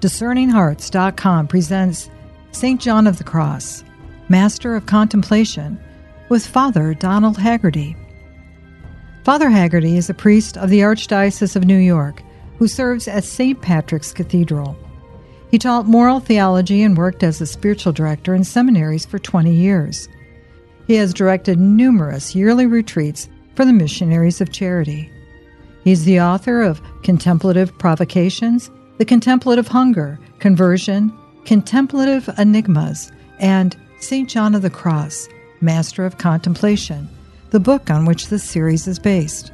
DiscerningHearts.com presents St. John of the Cross, Master of Contemplation, with Father Donald Haggerty. Father Haggerty is a priest of the Archdiocese of New York who serves at St. Patrick's Cathedral. He taught moral theology and worked as a spiritual director in seminaries for 20 years. He has directed numerous yearly retreats for the missionaries of charity. He's the author of Contemplative Provocations, The Contemplative Hunger, Conversion, Contemplative Enigmas, and St. John of the Cross, Master of Contemplation, the book on which this series is based.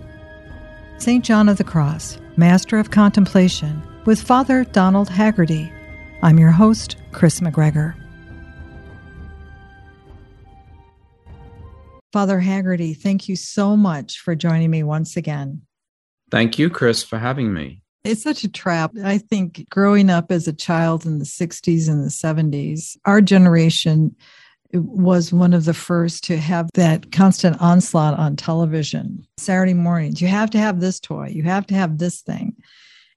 St. John of the Cross, Master of Contemplation, with Father Donald Haggerty. I'm your host, Kris McGregor. Father Haggerty, thank you so much for joining me once again. Thank you, Kris, for having me. It's such a trap. I think growing up as a child in the 60s and the 70s, our generation was one of the first to have that constant onslaught on television. Saturday mornings, you have to have this toy, you have to have this thing.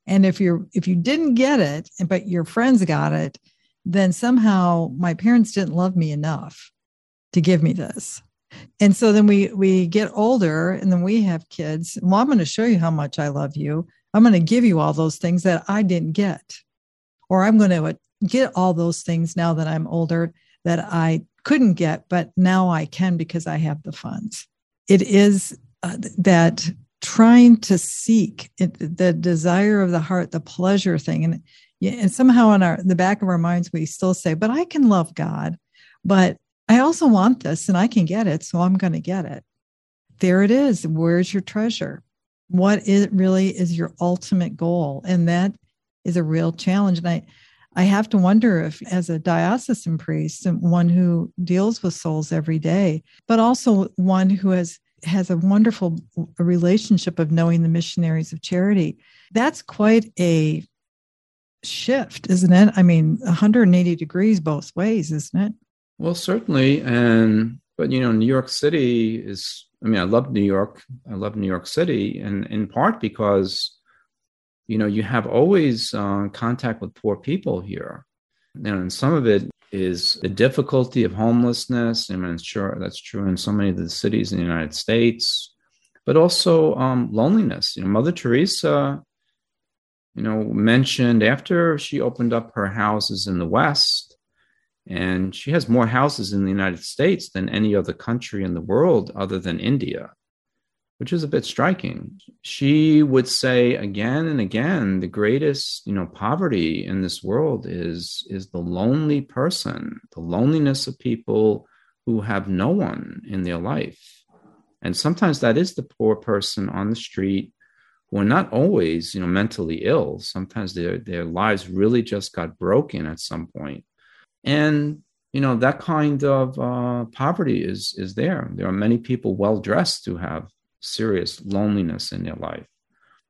And if you're if you didn't get it, but your friends got it, then somehow my parents didn't love me enough to give me this and so then we we get older and then we have kids well i'm going to show you how much i love you i'm going to give you all those things that i didn't get or i'm going to get all those things now that i'm older that i couldn't get but now i can because i have the funds it is uh, that trying to seek it, the desire of the heart the pleasure thing and and somehow in our the back of our minds we still say but i can love god but I also want this and I can get it, so I'm going to get it. There it is. Where's your treasure? What is really is your ultimate goal? And that is a real challenge. And I, I have to wonder if, as a diocesan priest and one who deals with souls every day, but also one who has has a wonderful relationship of knowing the missionaries of charity, that's quite a shift, isn't it? I mean, 180 degrees both ways, isn't it? Well, certainly, and but you know, New York City is. I mean, I love New York. I love New York City, and in part because you know you have always uh, contact with poor people here, You know, and some of it is the difficulty of homelessness. I mean, sure that's true in so many of the cities in the United States, but also um, loneliness. You know, Mother Teresa, you know, mentioned after she opened up her houses in the West and she has more houses in the United States than any other country in the world other than India, which is a bit striking. She would say again and again, the greatest, you know, poverty in this world is, is the lonely person, the loneliness of people who have no one in their life. And sometimes that is the poor person on the street who are not always, you know, mentally ill. Sometimes their, their lives really just got broken at some point and you know that kind of uh, poverty is is there. There are many people well dressed who have serious loneliness in their life.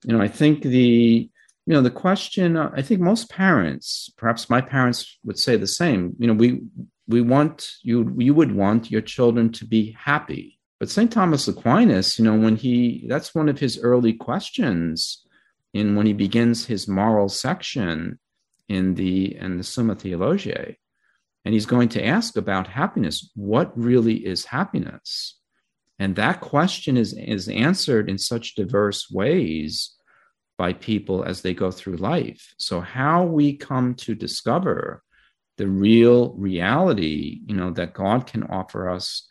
You know i think the you know the question uh, i think most parents perhaps my parents would say the same. You know we we want you you would want your children to be happy. But st thomas aquinas you know when he that's one of his early questions in when he begins his moral section in the in the summa theologiae and he's going to ask about happiness. What really is happiness? And that question is, is answered in such diverse ways by people as they go through life. So, how we come to discover the real reality, you know, that God can offer us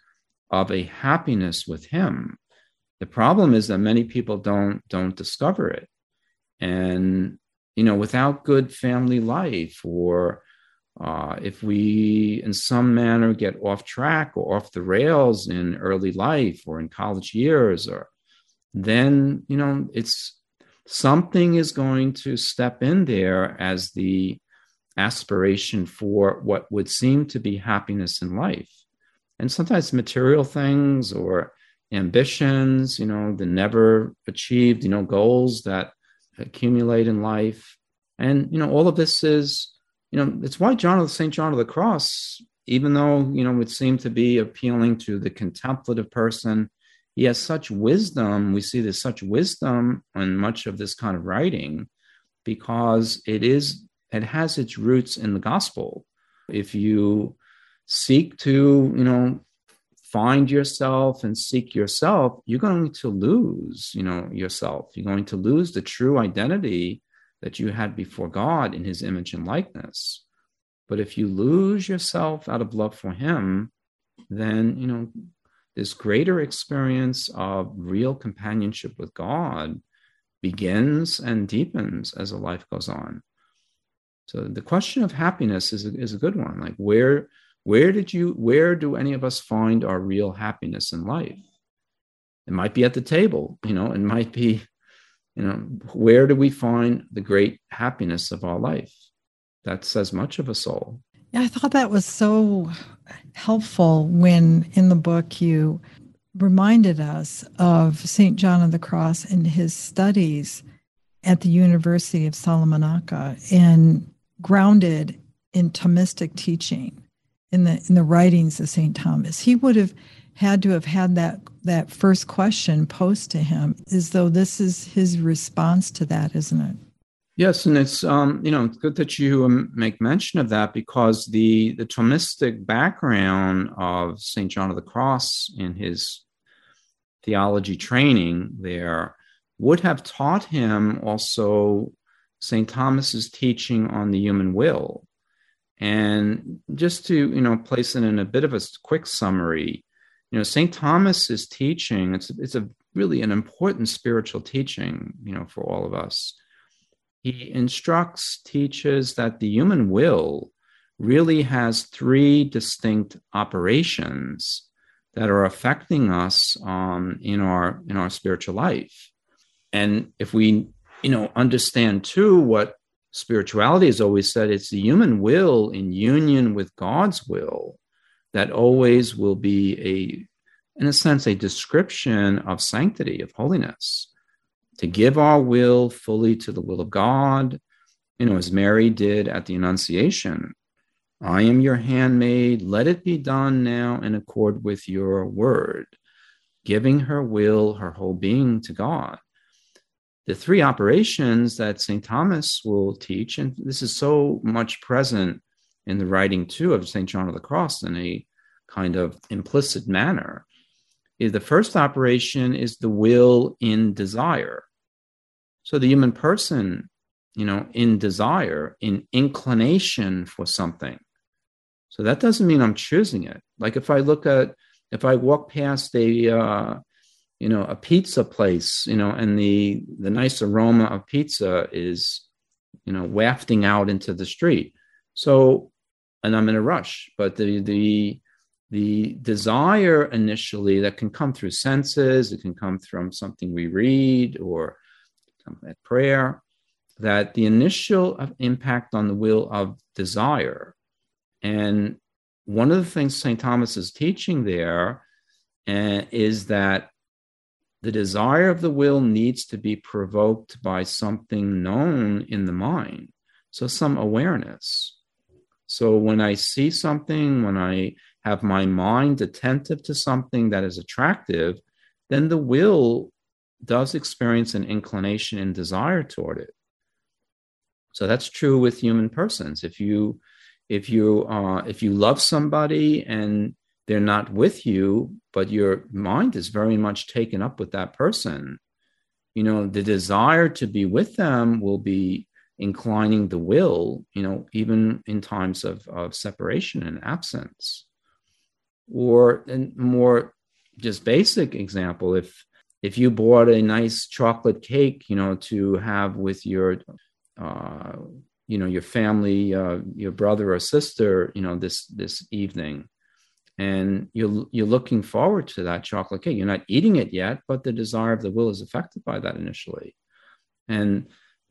of a happiness with Him. The problem is that many people don't don't discover it, and you know, without good family life or uh, if we, in some manner, get off track or off the rails in early life or in college years, or then you know it's something is going to step in there as the aspiration for what would seem to be happiness in life, and sometimes material things or ambitions, you know, the never achieved, you know, goals that accumulate in life, and you know, all of this is you know, it's why John of St. John of the Cross, even though, you know, would seem to be appealing to the contemplative person, he has such wisdom. We see there's such wisdom in much of this kind of writing because it is it has its roots in the gospel. If you seek to, you know, find yourself and seek yourself, you're going to lose, you know, yourself. You're going to lose the true identity that you had before God in his image and likeness. But if you lose yourself out of love for him, then, you know, this greater experience of real companionship with God begins and deepens as a life goes on. So the question of happiness is a, is a good one. Like where where did you where do any of us find our real happiness in life? It might be at the table, you know, it might be, you know, where do we find the great happiness of our life? That says much of a soul. Yeah, I thought that was so helpful when in the book you reminded us of St. John of the Cross and his studies at the University of Salamanca and grounded in Thomistic teaching in the in the writings of St. Thomas. He would have had to have had that that first question posed to him as though this is his response to that, isn't it? Yes, and it's um, you know good that you um, make mention of that because the the Thomistic background of Saint John of the Cross in his theology training there would have taught him also Saint Thomas's teaching on the human will, and just to you know place it in a bit of a quick summary, you know Saint Thomas's teaching it's it's a really an important spiritual teaching you know for all of us he instructs, teaches that the human will really has three distinct operations that are affecting us um, in our in our spiritual life. And if we, you know, understand too what spirituality has always said, it's the human will in union with God's will that always will be a, in a sense, a description of sanctity, of holiness to give our will fully to the will of God, you know, as Mary did at the Annunciation. I am your handmaid, let it be done now in accord with your word, giving her will, her whole being to God. The three operations that St. Thomas will teach, and this is so much present in the writing too of St. John of the Cross in a kind of implicit manner. Is the first operation is the will in desire. So the human person, you know, in desire, in inclination for something. So that doesn't mean I'm choosing it. Like if I look at, if I walk past a, uh, you know, a pizza place, you know, and the the nice aroma of pizza is, you know, wafting out into the street. So, and I'm in a rush, but the the the desire initially that can come through senses, it can come from something we read or at prayer, that the initial impact on the will of desire. And one of the things St. Thomas is teaching there uh, is that the desire of the will needs to be provoked by something known in the mind. So, some awareness. So, when I see something, when I have my mind attentive to something that is attractive, then the will does experience an inclination and desire toward it. So that's true with human persons. If you if you uh, if you love somebody and they're not with you, but your mind is very much taken up with that person, you know, the desire to be with them will be inclining the will, you know, even in times of, of separation and absence. Or a more just basic example, if if you bought a nice chocolate cake, you know, to have with your, uh, you know, your family, uh, your brother or sister, you know, this this evening, and you're you're looking forward to that chocolate cake. You're not eating it yet, but the desire of the will is affected by that initially, and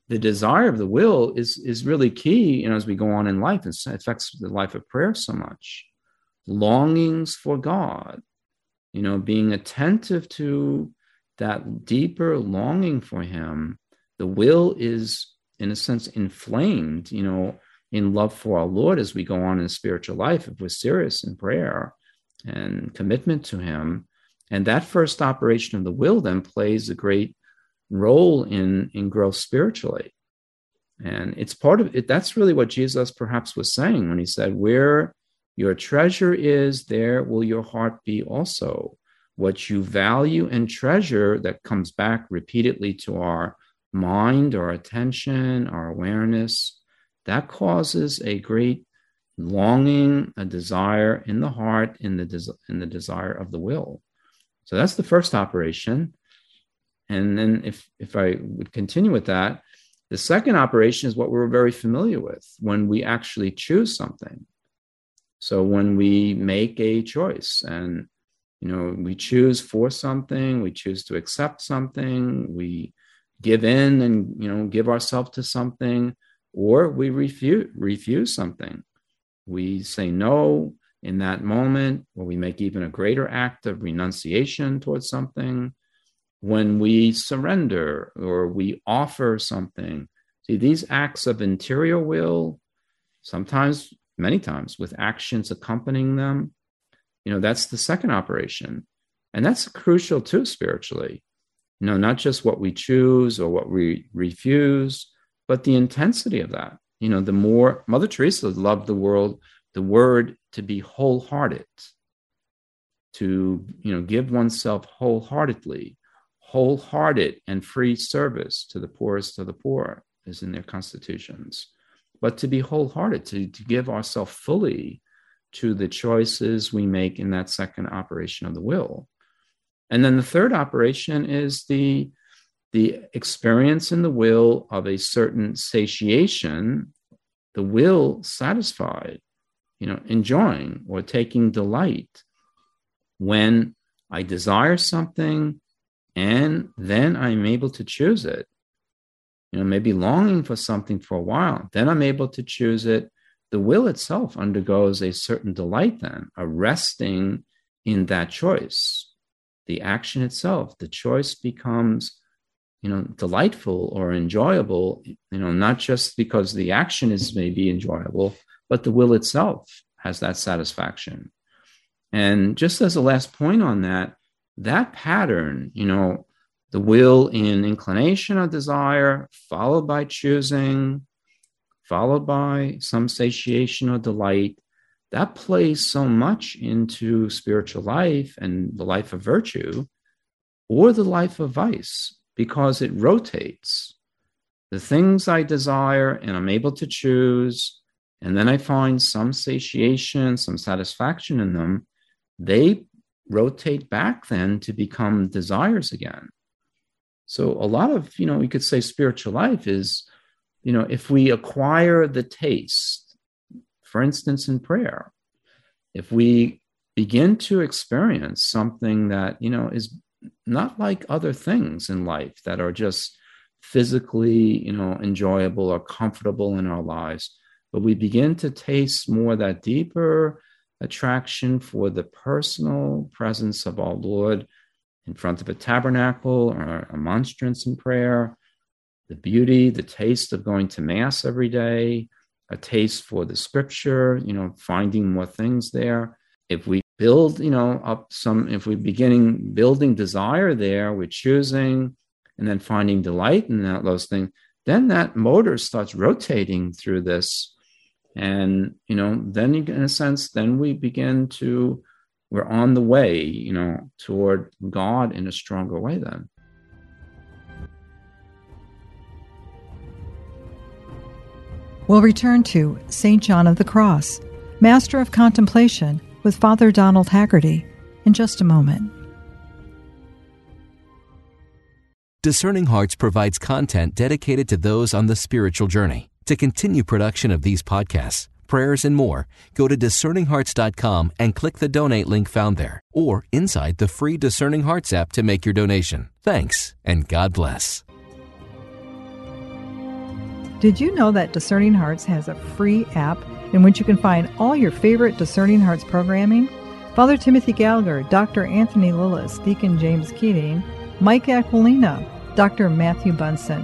the desire of the will is is really key. You know, as we go on in life, and affects the life of prayer so much. Longings for God, you know, being attentive to that deeper longing for him, the will is, in a sense, inflamed, you know, in love for our Lord as we go on in spiritual life, if we're serious in prayer and commitment to him. And that first operation of the will then plays a great role in, in growth spiritually. And it's part of it. That's really what Jesus perhaps was saying when he said, Where your treasure is, there will your heart be also. What you value and treasure that comes back repeatedly to our mind, our attention, our awareness, that causes a great longing, a desire in the heart, in the, des- in the desire of the will. So that's the first operation. And then if, if I would continue with that, the second operation is what we're very familiar with when we actually choose something. So when we make a choice and you know we choose for something, we choose to accept something, we give in and you know give ourselves to something, or we refuse refuse something. We say no in that moment, or we make even a greater act of renunciation towards something. When we surrender or we offer something, see these acts of interior will, sometimes, many times, with actions accompanying them, you know, that's the second operation. And that's crucial too, spiritually. You know, not just what we choose or what we refuse, but the intensity of that. You know, the more Mother Teresa loved the world, the word to be wholehearted, to, you know, give oneself wholeheartedly, wholehearted and free service to the poorest of the poor is in their constitutions. But to be wholehearted, to, to give ourselves fully to the choices we make in that second operation of the will. And then the third operation is the the experience in the will of a certain satiation, the will satisfied, you know, enjoying or taking delight when I desire something and then I'm able to choose it. You know, maybe longing for something for a while, then I'm able to choose it. The will itself undergoes a certain delight, then, a resting in that choice. The action itself, the choice becomes you know delightful or enjoyable you know not just because the action is maybe enjoyable but the will itself has that satisfaction and just as a last point on that that pattern you know the will in inclination or desire followed by choosing followed by some satiation or delight that plays so much into spiritual life and the life of virtue or the life of vice because it rotates. The things I desire and I'm able to choose, and then I find some satiation, some satisfaction in them, they rotate back then to become desires again. So a lot of, you know, you could say spiritual life is, you know, if we acquire the taste, for instance, in prayer, if we begin to experience something that, you know, is not like other things in life that are just physically, you know, enjoyable or comfortable in our lives, but we begin to taste more that deeper attraction for the personal presence of our Lord in front of a tabernacle or a monstrance in prayer, the beauty, the taste of going to Mass every day, a taste for the scripture, you know, finding more things there. If we build, you know, up some, if we're beginning building desire there, we're choosing and then finding delight in that, those things, then that motor starts rotating through this. And, you know, then in a sense, then we begin to, we're on the way, you know, toward God in a stronger way then. We'll return to St. John of the Cross, Master of Contemplation with Father Donald Haggerty in just a moment. Discerning Hearts provides content dedicated to those on the spiritual journey. To continue production of these podcasts, prayers, and more, go to discerninghearts.com and click the donate link found there, or inside the free Discerning Hearts app to make your donation. Thanks, and God bless. Did you know that Discerning Hearts has a free app? in which you can find all your favorite Discerning Hearts programming. Father Timothy Gallagher, Dr. Anthony Lilles, Deacon James Keating, Mike Aquilina, Dr. Matthew Bunson,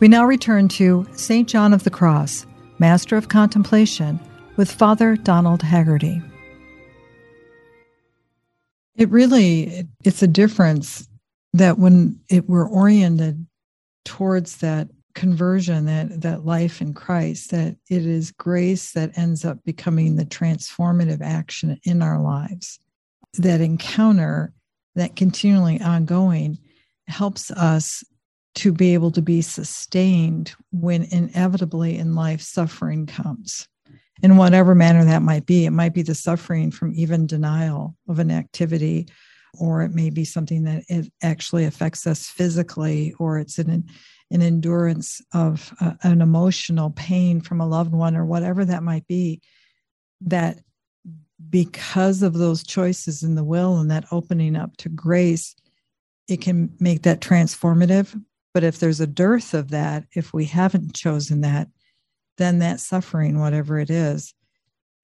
We now return to St. John of the Cross, Master of Contemplation, with Father Donald Haggerty. It really it's a difference that when it, we're oriented towards that conversion, that that life in Christ, that it is grace that ends up becoming the transformative action in our lives. That encounter, that continually ongoing, helps us to be able to be sustained when inevitably in life suffering comes in whatever manner that might be. It might be the suffering from even denial of an activity, or it may be something that it actually affects us physically, or it's an, an endurance of uh, an emotional pain from a loved one, or whatever that might be. That because of those choices in the will and that opening up to grace, it can make that transformative but if there's a dearth of that, if we haven't chosen that, then that suffering, whatever it is,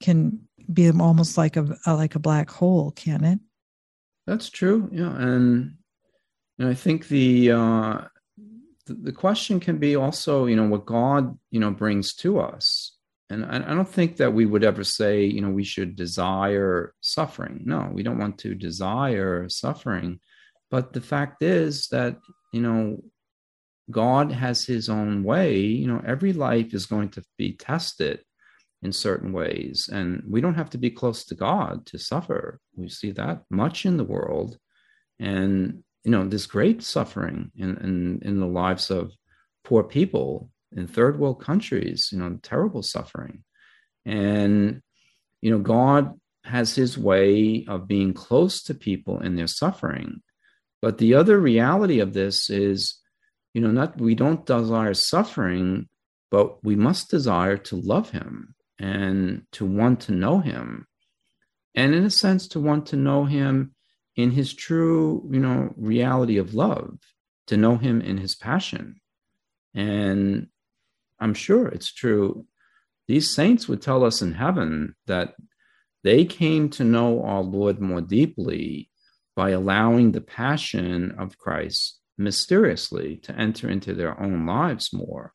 can be almost like a, like a black hole, can it? That's true. Yeah, and and I think the uh, the, the question can be also, you know, what God, you know, brings to us. And I, I don't think that we would ever say, you know, we should desire suffering. No, we don't want to desire suffering. But the fact is that, you know, God has his own way. You know, every life is going to be tested in certain ways. And we don't have to be close to God to suffer. We see that much in the world. And, you know, there's great suffering in, in, in the lives of poor people in third world countries, you know, terrible suffering. And, you know, God has his way of being close to people in their suffering. But the other reality of this is you know not we don't desire suffering but we must desire to love him and to want to know him. And in a sense to want to know him in his true you know reality of love to know him in his passion. And i'm sure it's true. These saints would tell us in heaven that they came to know our lord more deeply by allowing the passion of christ mysteriously to enter into their own lives more.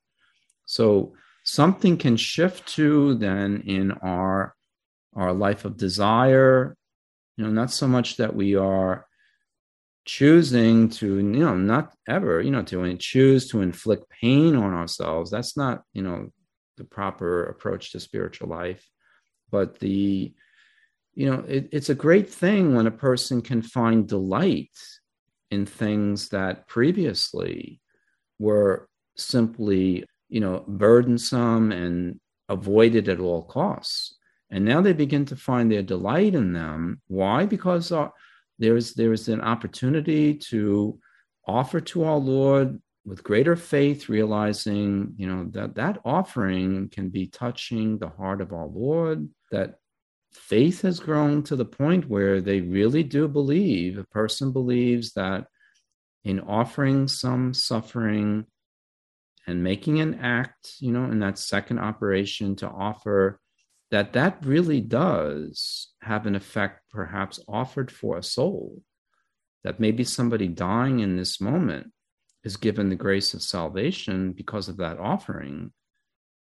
So something can shift to then in our our life of desire, you know, not so much that we are choosing to, you know, not ever, you know, to choose to inflict pain on ourselves. That's not, you know, the proper approach to spiritual life. But the, you know, it, it's a great thing when a person can find delight in things that previously were simply, you know, burdensome and avoided at all costs. And now they begin to find their delight in them. Why? Because uh, there's there's an opportunity to offer to our Lord with greater faith, realizing you know that that offering can be touching the heart of our Lord. That faith has grown to the point where they really do believe, a person believes that in offering some suffering and making an act, you know, in that second operation to offer that that really does have an effect perhaps offered for a soul. That maybe somebody dying in this moment is given the grace of salvation because of that offering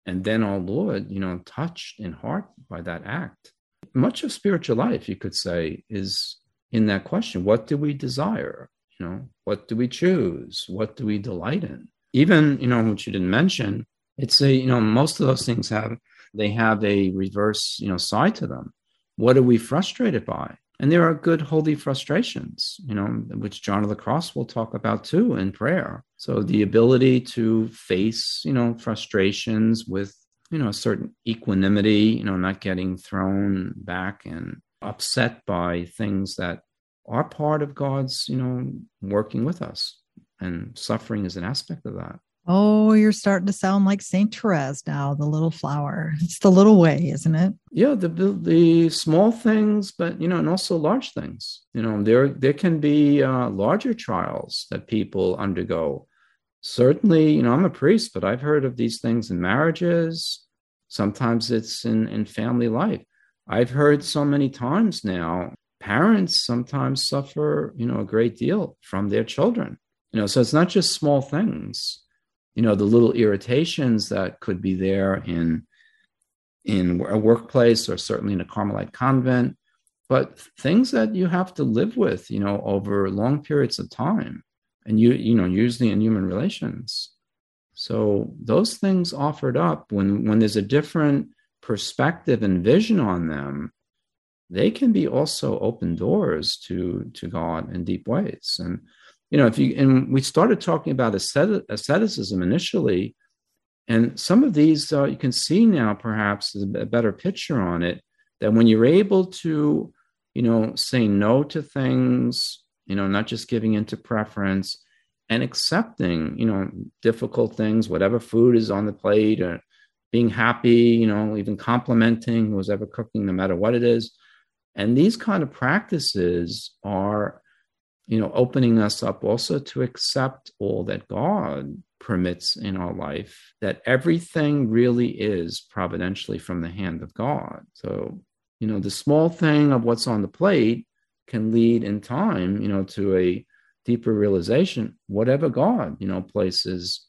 and then our lord you know touched in heart by that act much of spiritual life, you could say, is in that question what do we desire? You know, what do we choose? What do we delight in? Even, you know, which you didn't mention, it's a, you know, most of those things have, they have a reverse, you know, side to them. What are we frustrated by? And there are good holy frustrations, you know, which John of the Cross will talk about too in prayer. So the ability to face, you know, frustrations with you know a certain equanimity you know not getting thrown back and upset by things that are part of god's you know working with us and suffering is an aspect of that Oh, you're starting to sound like Saint Therese now, the little flower. It's the little way, isn't it? Yeah, the the small things, but you know, and also large things. You know, there there can be uh, larger trials that people undergo. Certainly, you know, I'm a priest, but I've heard of these things in marriages. Sometimes it's in in family life. I've heard so many times now. Parents sometimes suffer, you know, a great deal from their children. You know, so it's not just small things you know the little irritations that could be there in in a workplace or certainly in a carmelite convent but things that you have to live with you know over long periods of time and you you know usually in human relations so those things offered up when when there's a different perspective and vision on them they can be also open doors to to god in deep ways. And you know, if you and we started talking about asceticism initially, and some of these uh, you can see now perhaps a better picture on it that when you're able to, you know, say no to things, you know, not just giving into preference and accepting, you know, difficult things, whatever food is on the plate, or being happy, you know, even complimenting who's ever cooking, no matter what it is. And these kind of practices are you know, opening us up also to accept all that God permits in our life, that everything really is providentially from the hand of God. So, you know, the small thing of what's on the plate can lead in time, you know, to a deeper realization, whatever God, you know, places,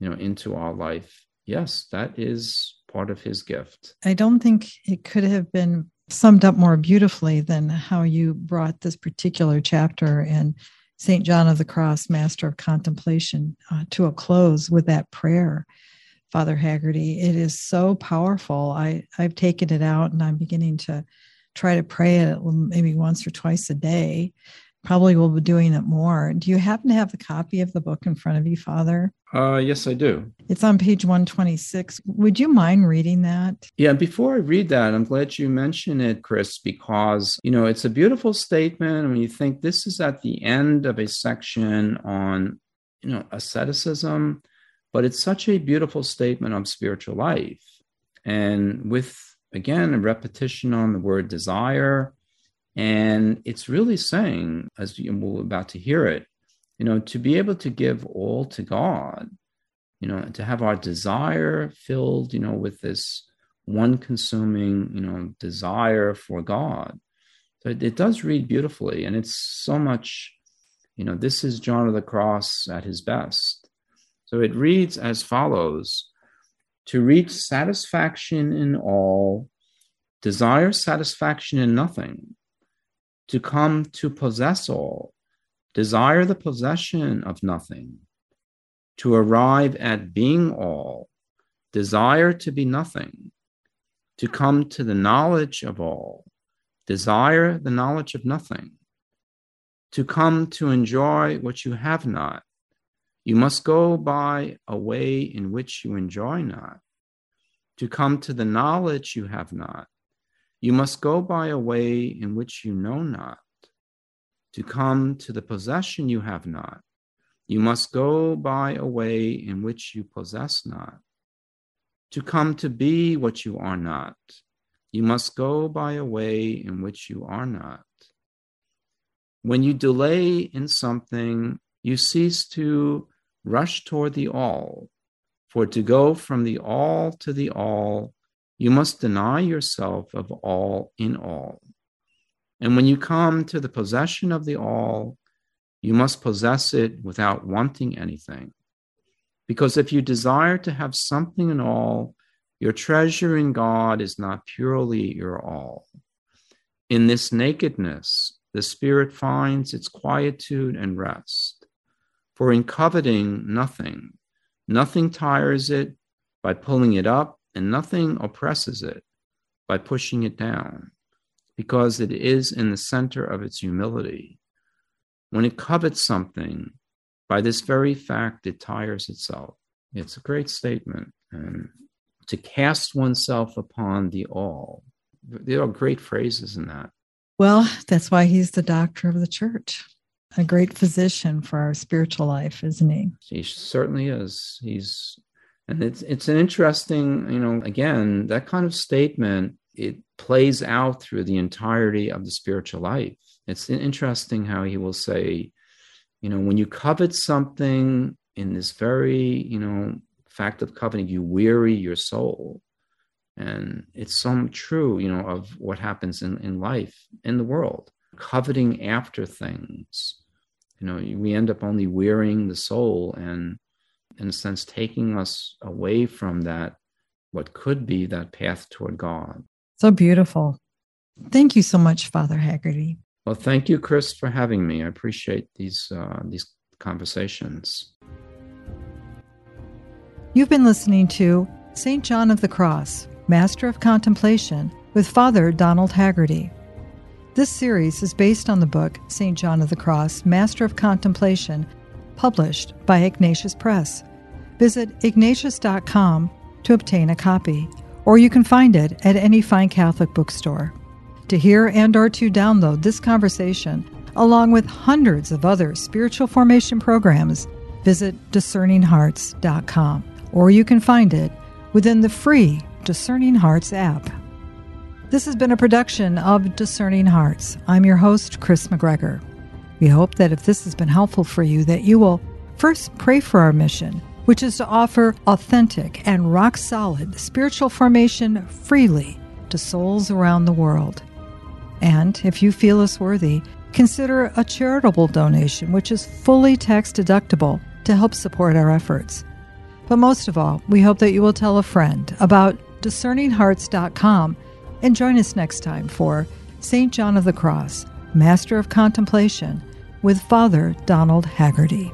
you know, into our life. Yes, that is part of his gift. I don't think it could have been summed up more beautifully than how you brought this particular chapter in St. John of the Cross, Master of Contemplation, uh, to a close with that prayer, Father Haggerty. It is so powerful. I, I've taken it out and I'm beginning to try to pray it maybe once or twice a day probably will be doing it more. Do you happen to have the copy of the book in front of you, Father? Uh, yes, I do. It's on page 126. Would you mind reading that? Yeah, before I read that, I'm glad you mentioned it, Kris, because, you know, it's a beautiful statement. When you think this is at the end of a section on, you know, asceticism, but it's such a beautiful statement of spiritual life. And with, again, a repetition on the word desire, and it's really saying, as we're about to hear it, you know, to be able to give all to God, you know, to have our desire filled, you know, with this one consuming, you know, desire for God. So it, it does read beautifully. And it's so much, you know, this is John of the Cross at his best. So it reads as follows To reach satisfaction in all, desire satisfaction in nothing to come to possess all, desire the possession of nothing, to arrive at being all, desire to be nothing, to come to the knowledge of all, desire the knowledge of nothing, to come to enjoy what you have not. You must go by a way in which you enjoy not. To come to the knowledge you have not, you must go by a way in which you know not. To come to the possession you have not, you must go by a way in which you possess not. To come to be what you are not, you must go by a way in which you are not. When you delay in something, you cease to rush toward the all. For to go from the all to the all you must deny yourself of all in all. And when you come to the possession of the all, you must possess it without wanting anything. Because if you desire to have something in all, your treasure in God is not purely your all. In this nakedness, the spirit finds its quietude and rest. For in coveting nothing, nothing tires it by pulling it up and nothing oppresses it by pushing it down, because it is in the center of its humility. When it covets something, by this very fact, it tires itself. It's a great statement. And to cast oneself upon the all, there are great phrases in that. Well, that's why he's the doctor of the church. a great physician for our spiritual life, isn't he? He certainly is. He's and it's it's an interesting, you know, again, that kind of statement, it plays out through the entirety of the spiritual life. It's interesting how he will say, you know, when you covet something in this very, you know, fact of coveting, you weary your soul. And it's so true, you know, of what happens in, in life, in the world. Coveting after things. You know, we end up only wearying the soul and in a sense, taking us away from that, what could be that path toward God. So beautiful. Thank you so much, Father Haggerty. Well, thank you, Kris, for having me. I appreciate these uh, these conversations. You've been listening to St. John of the Cross, Master of Contemplation, with Father Donald Haggerty. This series is based on the book St. John of the Cross, Master of Contemplation, published by Ignatius Press. Visit ignatius.com to obtain a copy, or you can find it at any fine Catholic bookstore. To hear and or to download this conversation, along with hundreds of other spiritual formation programs, visit discerninghearts.com, or you can find it within the free Discerning Hearts app. This has been a production of Discerning Hearts. I'm your host, Kris McGregor. We hope that if this has been helpful for you, that you will first pray for our mission which is to offer authentic and rock solid spiritual formation freely to souls around the world. And if you feel us worthy, consider a charitable donation, which is fully tax deductible to help support our efforts. But most of all, we hope that you will tell a friend about discerninghearts.com and join us next time for St. John of the Cross, Master of Contemplation, with Father Donald Haggerty.